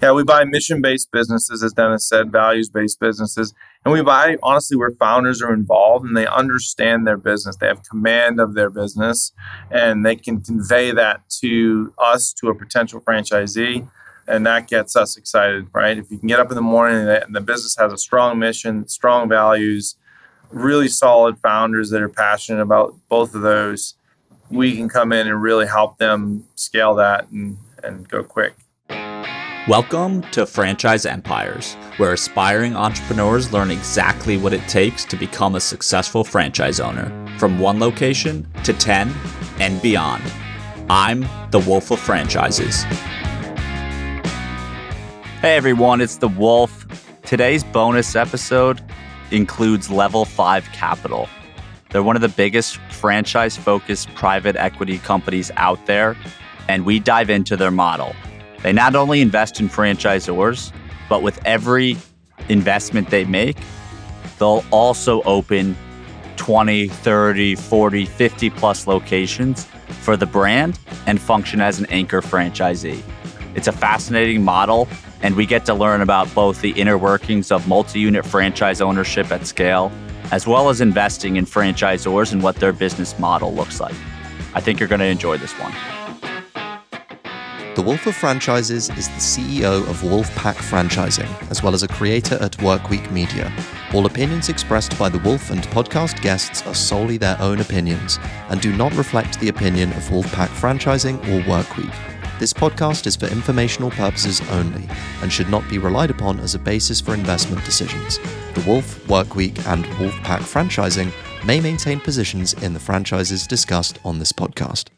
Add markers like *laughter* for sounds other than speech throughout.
Yeah, we buy mission based businesses, as Dennis said, values based businesses. And we buy, honestly, where founders are involved and they understand their business. They have command of their business and they can convey that to us, to a potential franchisee. And that gets us excited, right? If you can get up in the morning and the business has a strong mission, strong values, really solid founders that are passionate about both of those, we can come in and really help them scale that and, and go quick. Welcome to Franchise Empires, where aspiring entrepreneurs learn exactly what it takes to become a successful franchise owner, from one location to 10 and beyond. I'm the Wolf of Franchises. Hey everyone, it's the Wolf. Today's bonus episode includes Level 5 Capital. They're one of the biggest franchise focused private equity companies out there, and we dive into their model they not only invest in franchisors, but with every investment they make, they'll also open 20, 30, 40, 50 plus locations for the brand and function as an anchor franchisee. It's a fascinating model, and we get to learn about both the inner workings of multi unit franchise ownership at scale, as well as investing in franchisors and what their business model looks like. I think you're going to enjoy this one. The Wolf of Franchises is the CEO of Wolfpack Franchising, as well as a creator at Workweek Media. All opinions expressed by the Wolf and podcast guests are solely their own opinions and do not reflect the opinion of Wolfpack Franchising or Workweek. This podcast is for informational purposes only and should not be relied upon as a basis for investment decisions. The Wolf, Workweek, and Wolfpack Franchising may maintain positions in the franchises discussed on this podcast.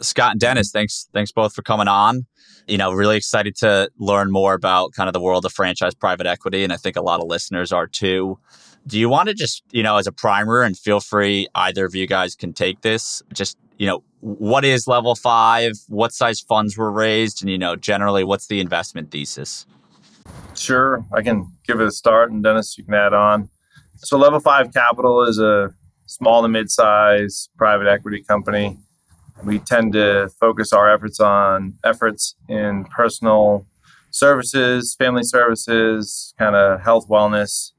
Scott and Dennis, thanks thanks both for coming on. You know, really excited to learn more about kind of the world of franchise private equity, and I think a lot of listeners are too. Do you want to just, you know, as a primer, and feel free, either of you guys can take this. Just, you know, what is level five? What size funds were raised, and you know, generally, what's the investment thesis? Sure, I can give it a start, and Dennis, you can add on. So, Level Five Capital is a small to mid-size private equity company we tend to focus our efforts on efforts in personal services, family services, kind of health wellness.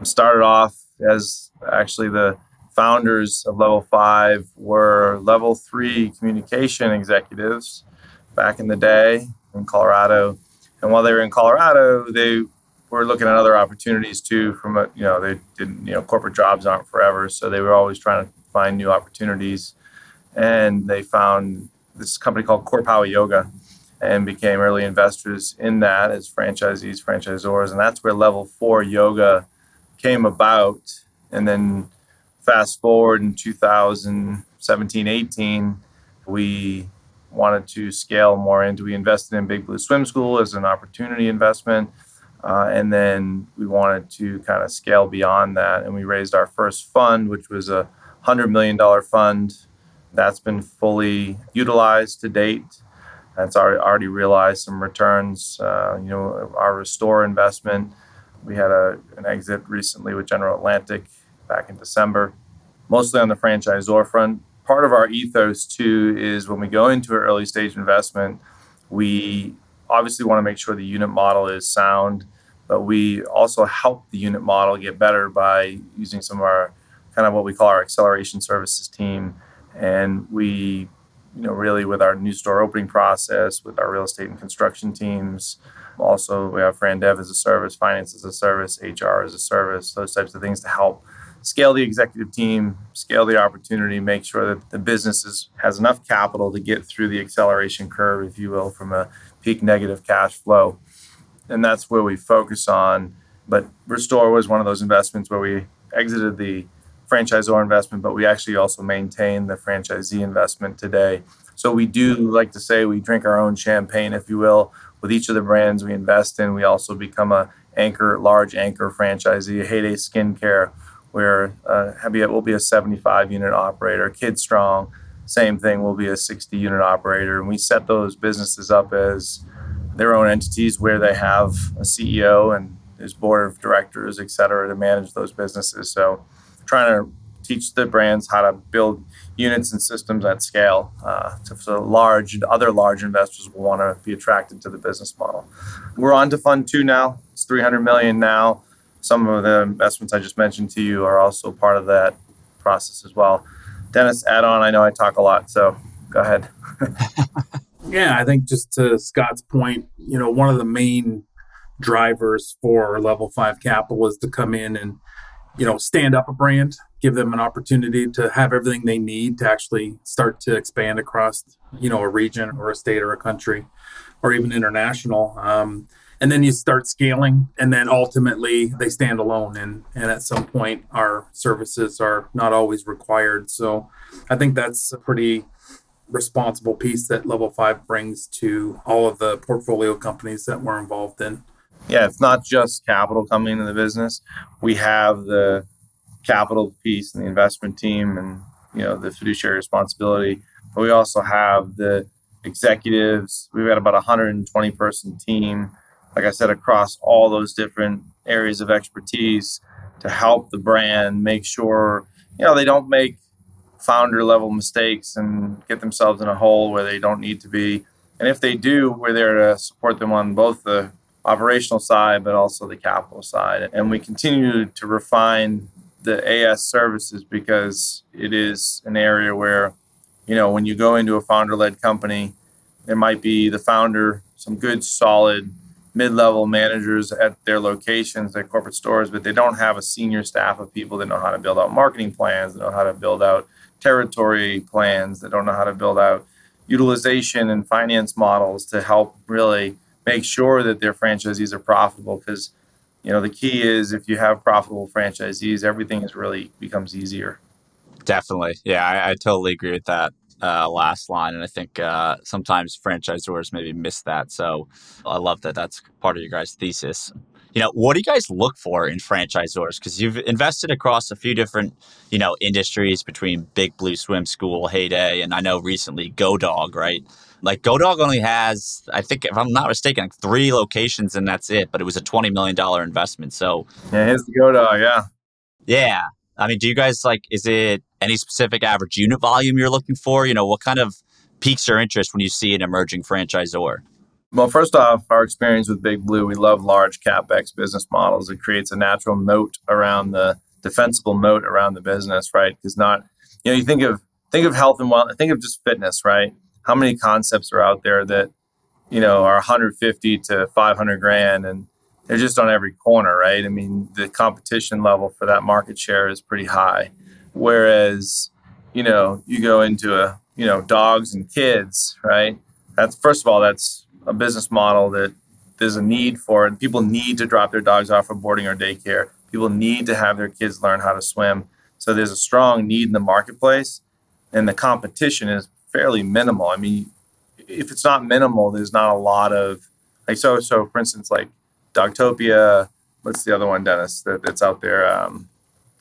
We started off as actually the founders of Level 5 were Level 3 communication executives back in the day in Colorado. And while they were in Colorado, they were looking at other opportunities too from a, you know, they didn't, you know, corporate jobs aren't forever. So they were always trying to find new opportunities and they found this company called Core Power Yoga and became early investors in that as franchisees, franchisors, and that's where Level Four Yoga came about. And then fast forward in 2017, 18, we wanted to scale more into. We invested in Big Blue Swim School as an opportunity investment. Uh, and then we wanted to kind of scale beyond that. And we raised our first fund, which was a $100 million fund that's been fully utilized to date. That's already realized some returns. Uh, you know, our Restore investment, we had a, an exit recently with General Atlantic back in December, mostly on the franchisor front. Part of our ethos, too, is when we go into an early stage investment, we obviously want to make sure the unit model is sound, but we also help the unit model get better by using some of our kind of what we call our acceleration services team and we, you know, really with our new store opening process, with our real estate and construction teams, also we have Fran Dev as a service, finance as a service, HR as a service, those types of things to help scale the executive team, scale the opportunity, make sure that the business is, has enough capital to get through the acceleration curve, if you will, from a peak negative cash flow. And that's where we focus on. But Restore was one of those investments where we exited the franchisor investment, but we actually also maintain the franchisee investment today. So we do like to say we drink our own champagne, if you will, with each of the brands we invest in. We also become a anchor, large anchor franchisee. Heyday Skincare, where uh, will be a 75 unit operator. KidStrong, same thing, will be a 60 unit operator, and we set those businesses up as their own entities where they have a CEO and his board of directors, et cetera, to manage those businesses. So trying to teach the brands how to build units and systems at scale. Uh, so large other large investors will want to be attracted to the business model. We're on to fund two now. It's 300 million now. Some of the investments I just mentioned to you are also part of that process as well. Dennis, add on. I know I talk a lot, so go ahead. *laughs* yeah, I think just to Scott's point, you know, one of the main drivers for level five capital is to come in and you know stand up a brand give them an opportunity to have everything they need to actually start to expand across you know a region or a state or a country or even international. Um, and then you start scaling and then ultimately they stand alone and and at some point our services are not always required. So i think that's a pretty responsible piece that level 5 brings to all of the portfolio companies that we're involved in yeah, it's not just capital coming into the business. We have the capital piece and the investment team and you know the fiduciary responsibility. But we also have the executives. We've got about a 120 person team, like I said, across all those different areas of expertise to help the brand make sure you know they don't make founder level mistakes and get themselves in a hole where they don't need to be. And if they do, we're there to support them on both the operational side, but also the capital side. And we continue to refine the AS services because it is an area where, you know, when you go into a founder led company, there might be the founder, some good, solid mid level managers at their locations, their corporate stores, but they don't have a senior staff of people that know how to build out marketing plans, that know how to build out territory plans, that don't know how to build out utilization and finance models to help really make sure that their franchisees are profitable because you know the key is if you have profitable franchisees everything is really becomes easier. Definitely. Yeah i, I totally agree with that uh, last line and i think uh, sometimes franchisors maybe miss that so i love that that's part of your guys thesis you know what do you guys look for in franchisors because you've invested across a few different you know industries between big blue swim school heyday and i know recently go dog right like GoDog only has, I think, if I'm not mistaken, like three locations and that's it. But it was a twenty million dollar investment. So yeah, here's the GoDog. Yeah, yeah. I mean, do you guys like? Is it any specific average unit volume you're looking for? You know, what kind of piques your interest when you see an emerging franchisor? Well, first off, our experience with Big Blue, we love large capex business models. It creates a natural moat around the defensible moat around the business, right? Because not, you know, you think of think of health and well, think of just fitness, right? how many concepts are out there that you know are 150 to 500 grand and they're just on every corner right i mean the competition level for that market share is pretty high whereas you know you go into a you know dogs and kids right that's first of all that's a business model that there's a need for and people need to drop their dogs off for boarding or daycare people need to have their kids learn how to swim so there's a strong need in the marketplace and the competition is fairly minimal. I mean, if it's not minimal, there's not a lot of like so. So for instance, like Dogtopia, what's the other one, Dennis? That, that's out there. Um,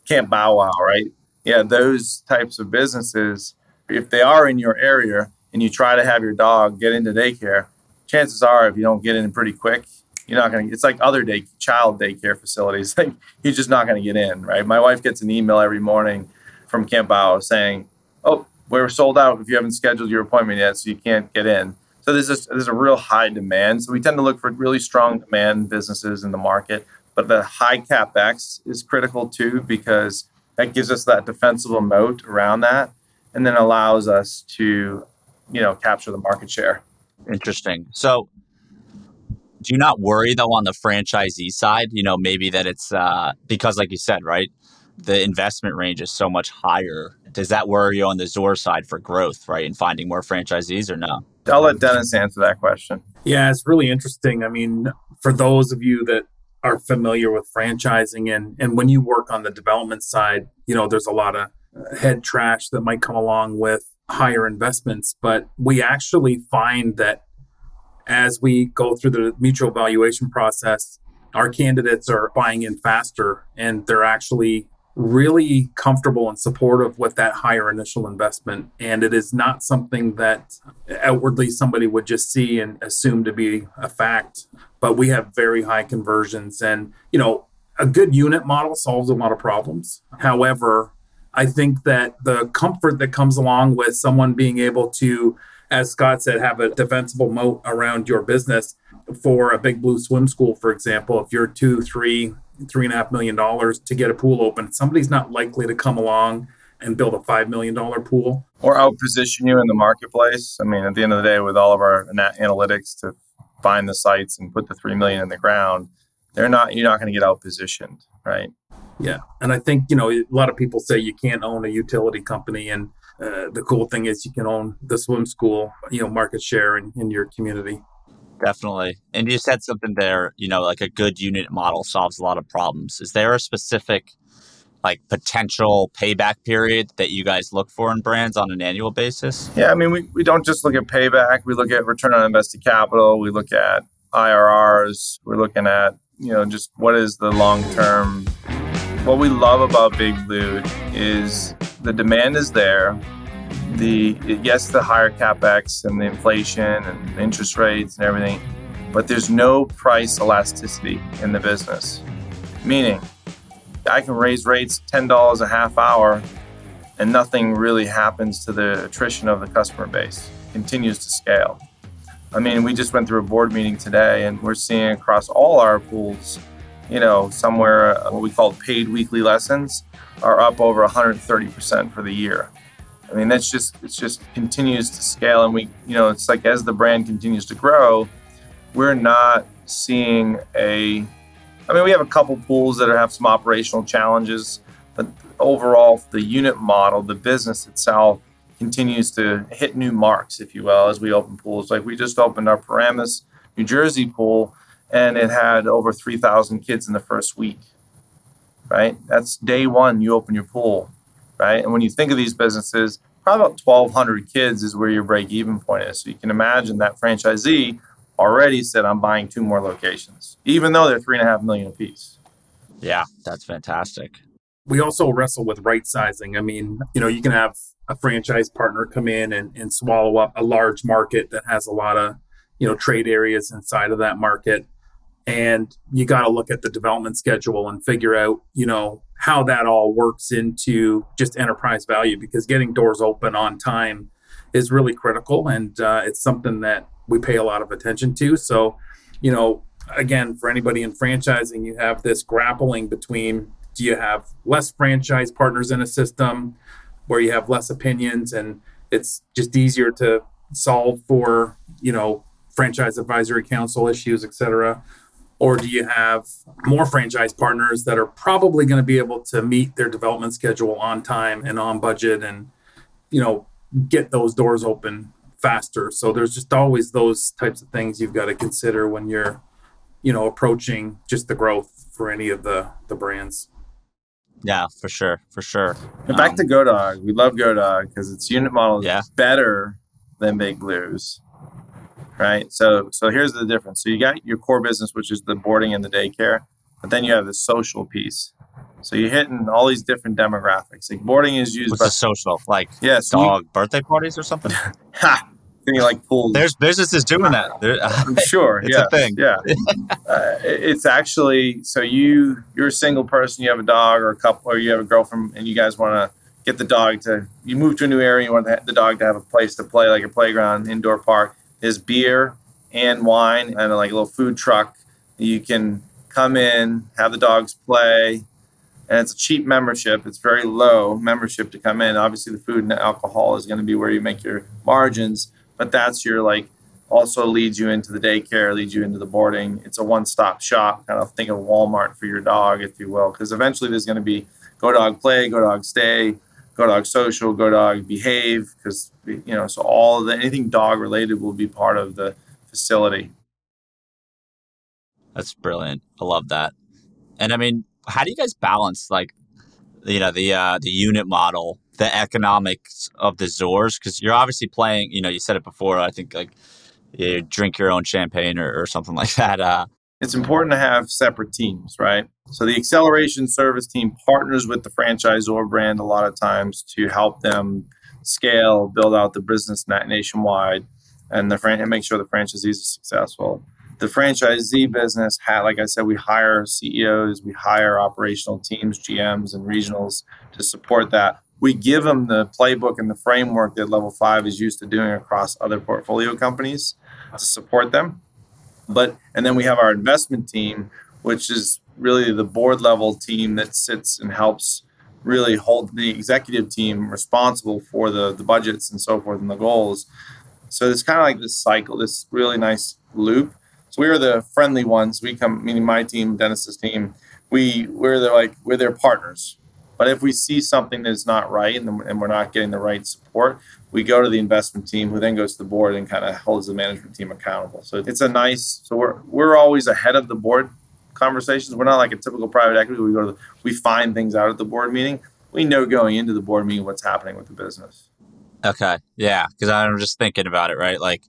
Camp Bow Wow, right? Yeah, those types of businesses. If they are in your area and you try to have your dog get into daycare, chances are if you don't get in pretty quick, you're not going to. It's like other day child daycare facilities. *laughs* Like you're just not going to get in, right? My wife gets an email every morning from Camp Bow saying, "Oh, we're sold out if you haven't scheduled your appointment yet, so you can't get in. So there's a, there's a real high demand. So we tend to look for really strong demand businesses in the market. But the high capex is critical too because that gives us that defensible moat around that, and then allows us to, you know, capture the market share. Interesting. So do you not worry though on the franchisee side? You know, maybe that it's uh, because, like you said, right, the investment range is so much higher does that worry you on the Zor side for growth, right, and finding more franchisees or no? I'll let Dennis answer that question. Yeah, it's really interesting. I mean, for those of you that are familiar with franchising and and when you work on the development side, you know, there's a lot of head trash that might come along with higher investments, but we actually find that as we go through the mutual valuation process, our candidates are buying in faster and they're actually really comfortable and supportive with that higher initial investment. And it is not something that outwardly somebody would just see and assume to be a fact. But we have very high conversions. And, you know, a good unit model solves a lot of problems. However, I think that the comfort that comes along with someone being able to, as Scott said, have a defensible moat around your business for a big blue swim school, for example, if you're two, three, three and a half million dollars to get a pool open, somebody's not likely to come along and build a five million dollar pool or outposition you in the marketplace. I mean, at the end of the day, with all of our analytics to find the sites and put the three million in the ground, they're not. You're not going to get outpositioned, right? Yeah, and I think you know a lot of people say you can't own a utility company, and uh, the cool thing is you can own the swim school, you know, market share in, in your community. Definitely. And you said something there, you know, like a good unit model solves a lot of problems. Is there a specific like potential payback period that you guys look for in brands on an annual basis? Yeah, I mean, we, we don't just look at payback. We look at return on invested capital. We look at IRRs. We're looking at, you know, just what is the long term. What we love about Big Blue is the demand is there. The yes the higher capex and the inflation and interest rates and everything but there's no price elasticity in the business. Meaning i can raise rates $10 a half hour and nothing really happens to the attrition of the customer base. It continues to scale i mean we just went through a board meeting today and we're seeing across all our pools you know somewhere uh, what we call paid weekly lessons are up over 130% for the year I mean, that's just it's just continues to scale, and we, you know, it's like as the brand continues to grow, we're not seeing a. I mean, we have a couple pools that have some operational challenges, but overall, the unit model, the business itself, continues to hit new marks, if you will, as we open pools. Like we just opened our Paramus, New Jersey pool, and it had over 3,000 kids in the first week. Right? That's day one. You open your pool right? And when you think of these businesses, probably about 1,200 kids is where your break even point is. So you can imagine that franchisee already said, I'm buying two more locations, even though they're three and a half million apiece. Yeah, that's fantastic. We also wrestle with right sizing. I mean, you know, you can have a franchise partner come in and, and swallow up a large market that has a lot of, you know, trade areas inside of that market. And you got to look at the development schedule and figure out you know how that all works into just enterprise value because getting doors open on time is really critical and uh, it's something that we pay a lot of attention to. So you know again for anybody in franchising you have this grappling between do you have less franchise partners in a system where you have less opinions and it's just easier to solve for you know franchise advisory council issues et cetera. Or do you have more franchise partners that are probably going to be able to meet their development schedule on time and on budget and you know get those doors open faster? So there's just always those types of things you've got to consider when you're you know approaching just the growth for any of the the brands yeah for sure for sure and back um, to godog we love godog because its unit model is yeah. better than big blues right? So so here's the difference. So you got your core business, which is the boarding and the daycare, but then you have the social piece. So you're hitting all these different demographics. Like boarding is used. What's by, the social? Like yes, dog you, birthday parties or something. *laughs* ha! You like pools. There's businesses doing that. There, *laughs* I'm sure. it's a thing. Yeah. *laughs* uh, it's actually so you you're a single person. You have a dog or a couple, or you have a girlfriend, and you guys want to get the dog to. You move to a new area. You want the dog to have a place to play, like a playground, indoor park There's beer and wine and like a little food truck. You can come in, have the dogs play, and it's a cheap membership. It's very low membership to come in. Obviously, the food and the alcohol is going to be where you make your margins, but that's your like also leads you into the daycare, leads you into the boarding. It's a one-stop shop. Kind of think of Walmart for your dog, if you will, because eventually there's going to be go dog play, go dog stay, go dog social, go dog behave, because you know, so all the anything dog related will be part of the facility. That's brilliant. I love that. And I mean, how do you guys balance like you know the uh, the unit model, the economics of the Zors? Because you're obviously playing. You know, you said it before. I think like you drink your own champagne or, or something *laughs* like that. Uh, it's important to have separate teams, right? So the acceleration service team partners with the franchisor brand a lot of times to help them scale, build out the business nationwide, and the fran- and make sure the franchisees are successful. The franchisee business, had, like I said, we hire CEOs, we hire operational teams, GMs, and regionals to support that. We give them the playbook and the framework that level five is used to doing across other portfolio companies to support them. But and then we have our investment team, which is really the board level team that sits and helps really hold the executive team responsible for the the budgets and so forth and the goals. So it's kind of like this cycle, this really nice loop. So we are the friendly ones. We come, meaning my team, Dennis's team. We we're the like we're their partners. But if we see something that's not right and, and we're not getting the right support, we go to the investment team, who then goes to the board and kind of holds the management team accountable. So it's a nice. So we're we're always ahead of the board conversations. We're not like a typical private equity. We go to the, we find things out at the board meeting. We know going into the board meeting what's happening with the business. Okay, yeah, because I'm just thinking about it, right? Like,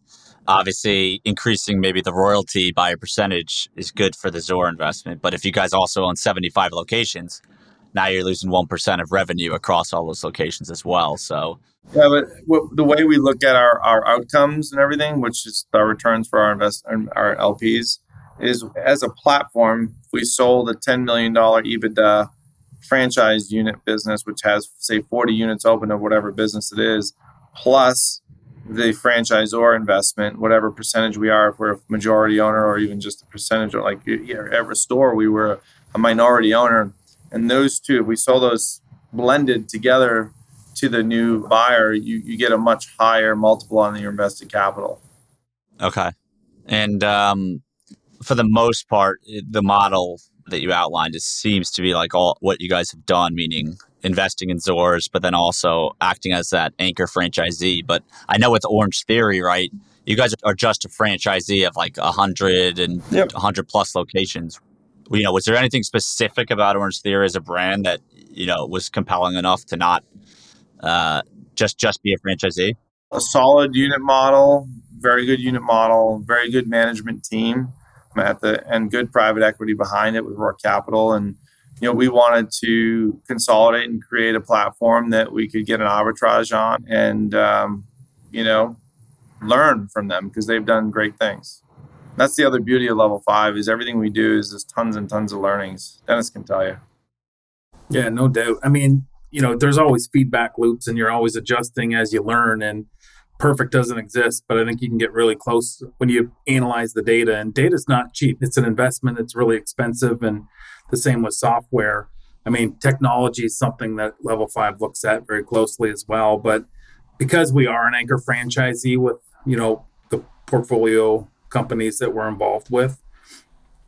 obviously, increasing maybe the royalty by a percentage is good for the Zor investment, but if you guys also own 75 locations, now you're losing one percent of revenue across all those locations as well. So yeah, but w- the way we look at our, our outcomes and everything, which is our returns for our invest our LPs, is as a platform. If we sold a ten million dollar EBITDA franchise unit business, which has say forty units open of whatever business it is, plus the franchisor investment, whatever percentage we are, if we're a majority owner or even just a percentage, or like at store, we were a minority owner and those two, if we saw those blended together to the new buyer, you, you get a much higher multiple on your invested capital. Okay. And um, for the most part, the model that you outlined it seems to be like all what you guys have done, meaning investing in Zors, but then also acting as that anchor franchisee. But I know with Orangetheory, right? You guys are just a franchisee of like a hundred and yep. hundred plus locations you know, was there anything specific about Orangetheory as a brand that you know was compelling enough to not uh, just just be a franchisee? A solid unit model, very good unit model, very good management team at the and good private equity behind it with Roark Capital, and you know we wanted to consolidate and create a platform that we could get an arbitrage on, and um, you know learn from them because they've done great things that's the other beauty of level five is everything we do is just tons and tons of learnings. Dennis can tell you. Yeah, no doubt. I mean, you know, there's always feedback loops and you're always adjusting as you learn and perfect doesn't exist, but I think you can get really close when you analyze the data and data's not cheap. It's an investment. It's really expensive. And the same with software. I mean, technology is something that level five looks at very closely as well. But because we are an anchor franchisee with, you know, the portfolio companies that we're involved with.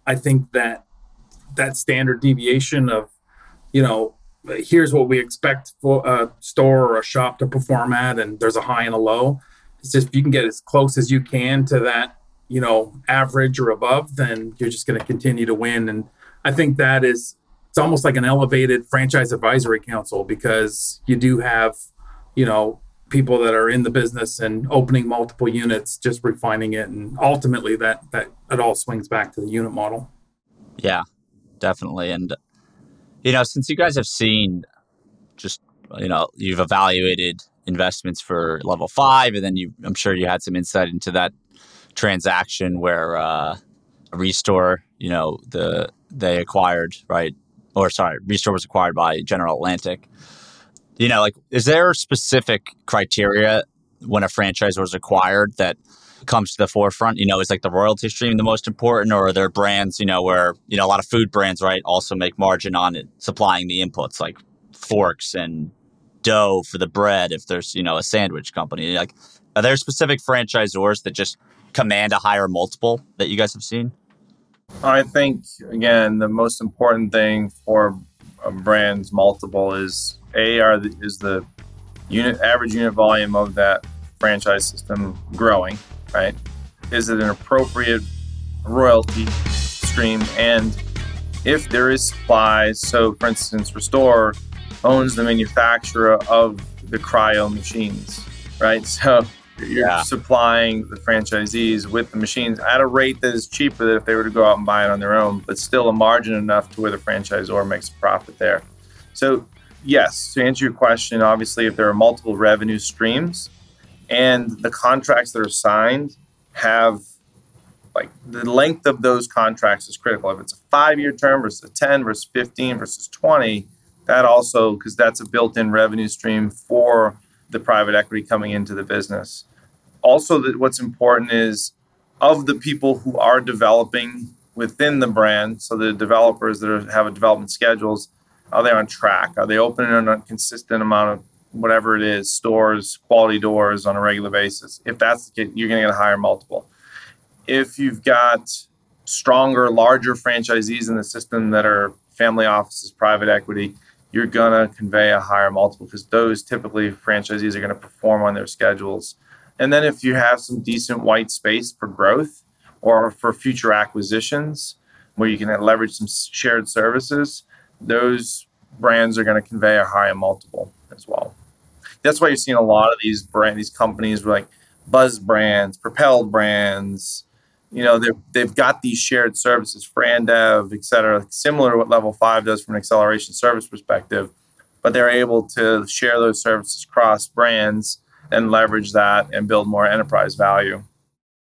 I think that that standard deviation of, you know, here's what we expect for a store or a shop to perform at, and there's a high and a low. It's just if you can get as close as you can to that, you know, average or above, then you're just going to continue to win. And I think that is it's almost like an elevated franchise advisory council because you do have, you know, people that are in the business and opening multiple units, just refining it, and ultimately that that it all swings back to the unit model. Yeah, definitely. And you know, since you guys have seen, just you know, you've evaluated investments for level five, and then you, I'm sure you had some insight into that transaction where uh, Restore, you know, the they acquired right, or sorry, Restore was acquired by General Atlantic you know, like, is there specific criteria when a franchise was acquired that comes to the forefront? You know, is like the royalty stream the most important, or are there brands, you know, where, you know, a lot of food brands, right, also make margin on it, supplying the inputs like forks and dough for the bread if there's, you know, a sandwich company? Like, are there specific franchisors that just command a higher multiple that you guys have seen? I think, again, the most important thing for brand's multiple is a are the, is the unit average unit volume of that franchise system growing, right? Is it an appropriate royalty stream? And if there is supply, so for instance, Restore owns the manufacturer of the cryo machines, right? *laughs* So you're yeah. supplying the franchisees with the machines at a rate that is cheaper than if they were to go out and buy it on their own, but still a margin enough to where the franchisor makes a profit there. So yes, to answer your question, obviously, if there are multiple revenue streams and the contracts that are signed have like the length of those contracts is critical. If it's a five year term versus a 10 versus 15 versus 20, That also, because that's a built in revenue stream for the private equity coming into the business. Also, that what's important is of the people who are developing within the brand, so the developers that are, have development schedules, are they on track? Are they opening a consistent amount of whatever it is, stores, quality doors on a regular basis? If that's the case, you're going to get a higher multiple. If you've got stronger, larger franchisees in the system that are family offices, private equity, you're going to convey a higher multiple because those typically franchisees are going to perform on their schedules. And then if you have some decent white space for growth or for future acquisitions where you can leverage some shared services, those brands are going to convey a higher multiple as well. That's why you're seeing a lot of these brand these companies like buzz brands, propelled brands, you know, they've, they've got these shared services, FranDev, et cetera, similar to what Level 5 does from an acceleration service perspective, but they're able to share those services across brands and leverage that and build more enterprise value.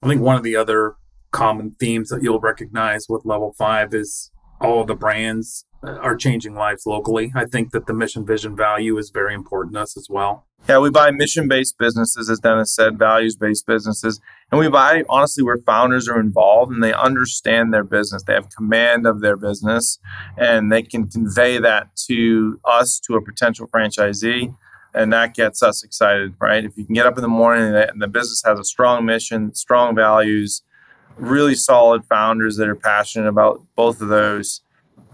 I think one of the other common themes that you'll recognize with Level 5 is all of the brands are changing lives locally. I think that the mission, vision, value is very important to us as well. Yeah, we buy mission based businesses, as Dennis said, values based businesses. And we buy, honestly, where founders are involved and they understand their business. They have command of their business and they can convey that to us, to a potential franchisee. And that gets us excited, right? If you can get up in the morning and the business has a strong mission, strong values, really solid founders that are passionate about both of those,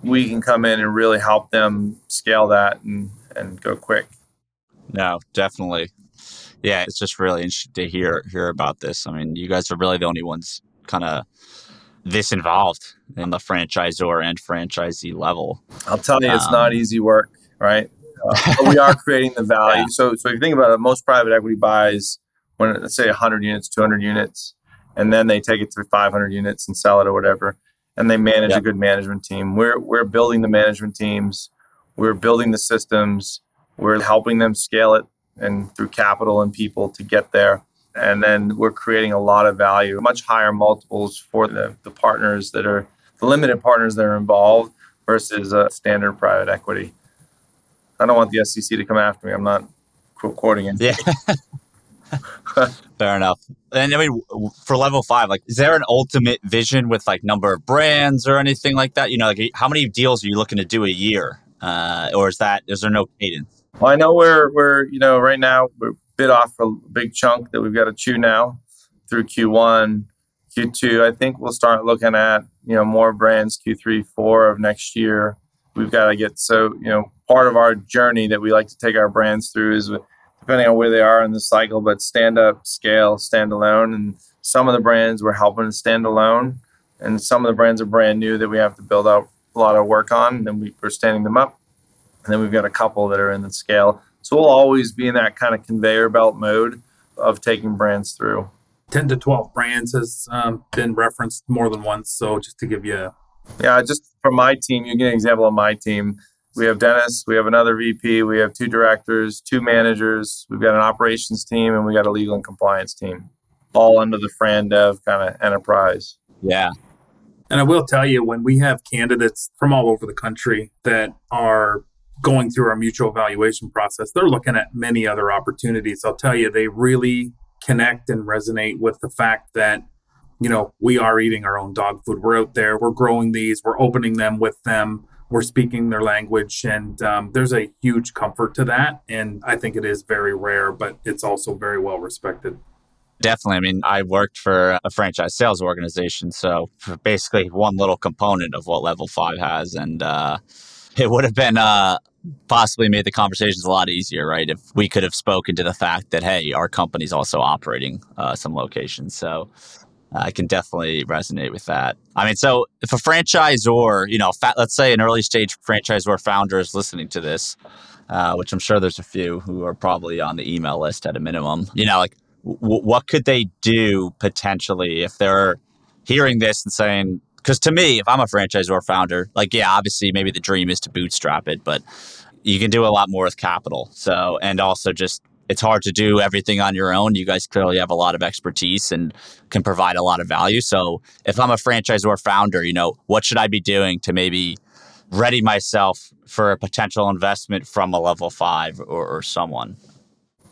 we can come in and really help them scale that and, and go quick. No, definitely. Yeah, it's just really interesting to hear hear about this. I mean, you guys are really the only ones kind of this involved in the franchisor and franchisee level. I'll tell you, it's um, not easy work, right? *laughs* Uh, we are creating the value. Yeah. So, so if you think about it, most private equity buys when let's say 100 units, 200 units, and then they take it to 500 units and sell it or whatever, and they manage yep. a good management team. We're we're building the management teams, we're building the systems, we're helping them scale it and through capital and people to get there. And then we're creating a lot of value, much higher multiples for the, the partners that are the limited partners that are involved versus a standard private equity. I don't want the SEC to come after me. I'm not quoting it. Yeah. *laughs* Fair enough. And I mean, for level five, like, is there an ultimate vision with like number of brands or anything like that? You know, like how many deals are you looking to do a year? Uh, or is that, is there no cadence? Well, I know we're we're you know right now we're bit off a big chunk that we've got to chew now through Q1, Q2. I think we'll start looking at you know more brands Q3, four of next year. We've got to get so you know part of our journey that we like to take our brands through is depending on where they are in the cycle, but stand up, scale, stand alone, and some of the brands we're helping stand alone, and some of the brands are brand new that we have to build out a lot of work on, and then we, we're standing them up and then we've got a couple that are in the scale. So we'll always be in that kind of conveyor belt mode of taking brands through. 10 to 12 brands has um, been referenced more than once. So just to give you a... Yeah, just from my team, you get an example of my team. We have Dennis, we have another VP, we have two directors, two managers, we've got an operations team, and we got a legal and compliance team, all under the FranDev kind of enterprise. Yeah. And I will tell you, when we have candidates from all over the country that are going through our mutual evaluation process, they're looking at many other opportunities. I'll tell you, they really connect and resonate with the fact that, you know, we are eating our own dog food. We're out there, we're growing these, we're opening them with them, we're speaking their language. And um, there's a huge comfort to that. And I think it is very rare, but it's also very well respected. Definitely. I mean, I worked for a franchise sales organization. So basically, one little component of what level five has. And, uh, it would have been uh, possibly made the conversations a lot easier, right? If we could have spoken to the fact that, hey, our company's also operating uh, some locations. So I can definitely resonate with that. I mean, so if a franchisor, you know, let's say an early stage franchisor founder is listening to this, uh, which I'm sure there's a few who are probably on the email list at a minimum, you know, like w- what could they do potentially if they're hearing this and saying, because to me, if I'm a franchisor founder, like, yeah, obviously maybe the dream is to bootstrap it, but you can do a lot more with capital. So, and also just, it's hard to do everything on your own. You guys clearly have a lot of expertise and can provide a lot of value. So, if I'm a franchisor founder, you know, what should I be doing to maybe ready myself for a potential investment from a level five or, or someone?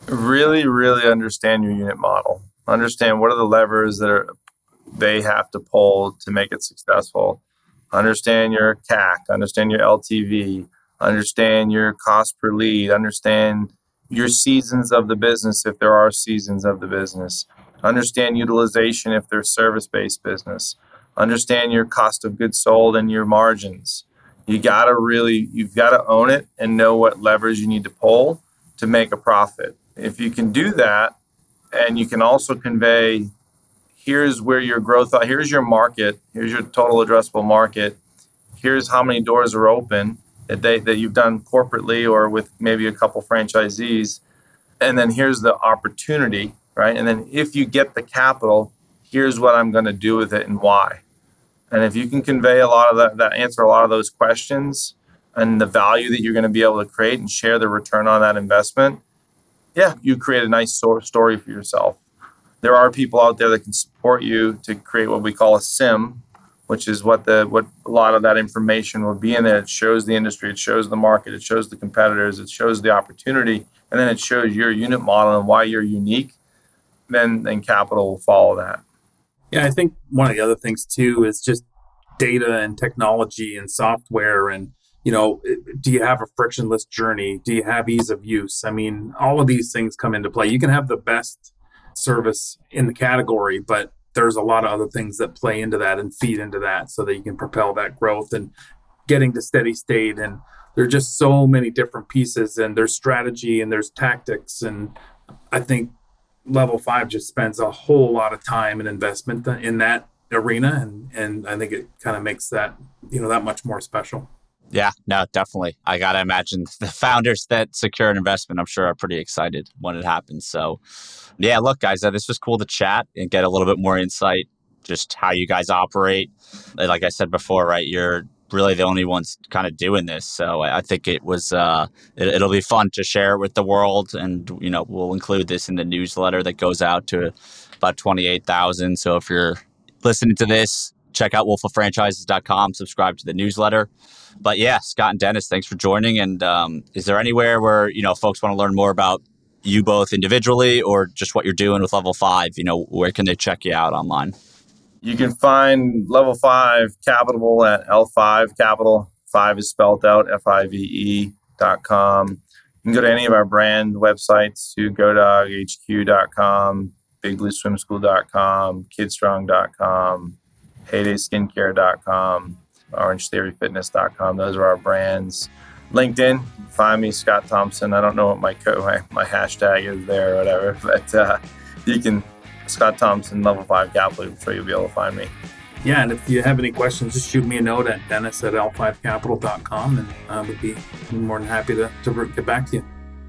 Really, really understand your unit model. Understand what are the levers that are, they have to pull to make it successful. Understand your CAC, understand your LTV, understand your cost per lead, understand your seasons of the business if there are seasons of the business, understand utilization if there's service based business, understand your cost of goods sold and your margins. You got to really, you've got to own it and know what levers you need to pull to make a profit. If you can do that, and you can also convey here's where your growth here's your market here's your total addressable market here's how many doors are open that they that you've done corporately or with maybe a couple franchisees. And then here's the opportunity right? And then if you get the capital here's what i'm going to do with it and why. And if you can convey a lot of that, that answer a lot of those questions and the value that you're going to be able to create and share the return on that investment yeah, you create a nice story for yourself. There are people out there that can support you to create what we call a CIM, which is what the what a lot of that information will be in there. It shows the industry, it shows the market, it shows the competitors, it shows the opportunity, and then it shows your unit model and why you're unique. Then then capital will follow that. Yeah, I think one of the other things too is just data and technology and software and you know, do you have a frictionless journey? Do you have ease of use? I mean, all of these things come into play. You can have the best service in the category, but there's a lot of other things that play into that and feed into that so that you can propel that growth and getting to steady state. And there are just so many different pieces and there's strategy and there's tactics. And I think level five just spends a whole lot of time and investment in that arena. And, and I think it kind of makes that, you know, that much more special. Yeah, no, definitely. I got to imagine the founders that secure an investment, I'm sure, are pretty excited when it happens. So, yeah, look, guys, uh, this was cool to chat and get a little bit more insight, just how you guys operate. Like I said before, right, you're really the only ones kind of doing this. So I think it was, uh, it, will be fun to share with the world. And, you know, we'll include this in the newsletter that goes out to about 28,000. So if you're listening to this, check out wolfoffranchises.com, subscribe to the newsletter. But yeah, Scott and Dennis, thanks for joining. And um, is there anywhere where you know folks want to learn more about you both individually or just what you're doing with Level Five? You know, where can they check you out online? You can find Level Five Capital at L5 Capital. Five is spelled out F I V E dot com. You can go to any of our brand websites to GoDogHQ.com, BigBlueSwimSchool.com, KidStrong.com, HeyDaySkincare.com orangetheoryfitness.com. Those are our brands. LinkedIn, find me, Scott Thompson. I don't know what my co- my, my hashtag is there or whatever, *laughs* but uh, you can Scott Thompson Level Five Capital. I'm sure you'll be able to find me. Yeah, and if you have any questions, just shoot me a note at dennis at l5capital.com and I uh, would be more than happy to, to get back to you.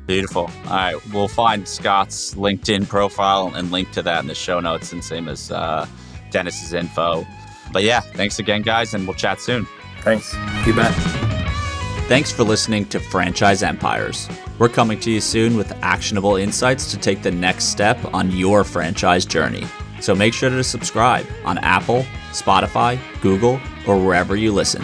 Beautiful. All right. We'll find Scott's LinkedIn profile and link to that in the show notes, and same as uh, Dennis's info. But yeah, thanks again, guys, and we'll chat soon. Thanks. You bet. Thanks for listening to Franchise Empires. We're coming to you soon with actionable insights to take the next step on your franchise journey. So make sure to subscribe on Apple, Spotify, Google, or wherever you listen.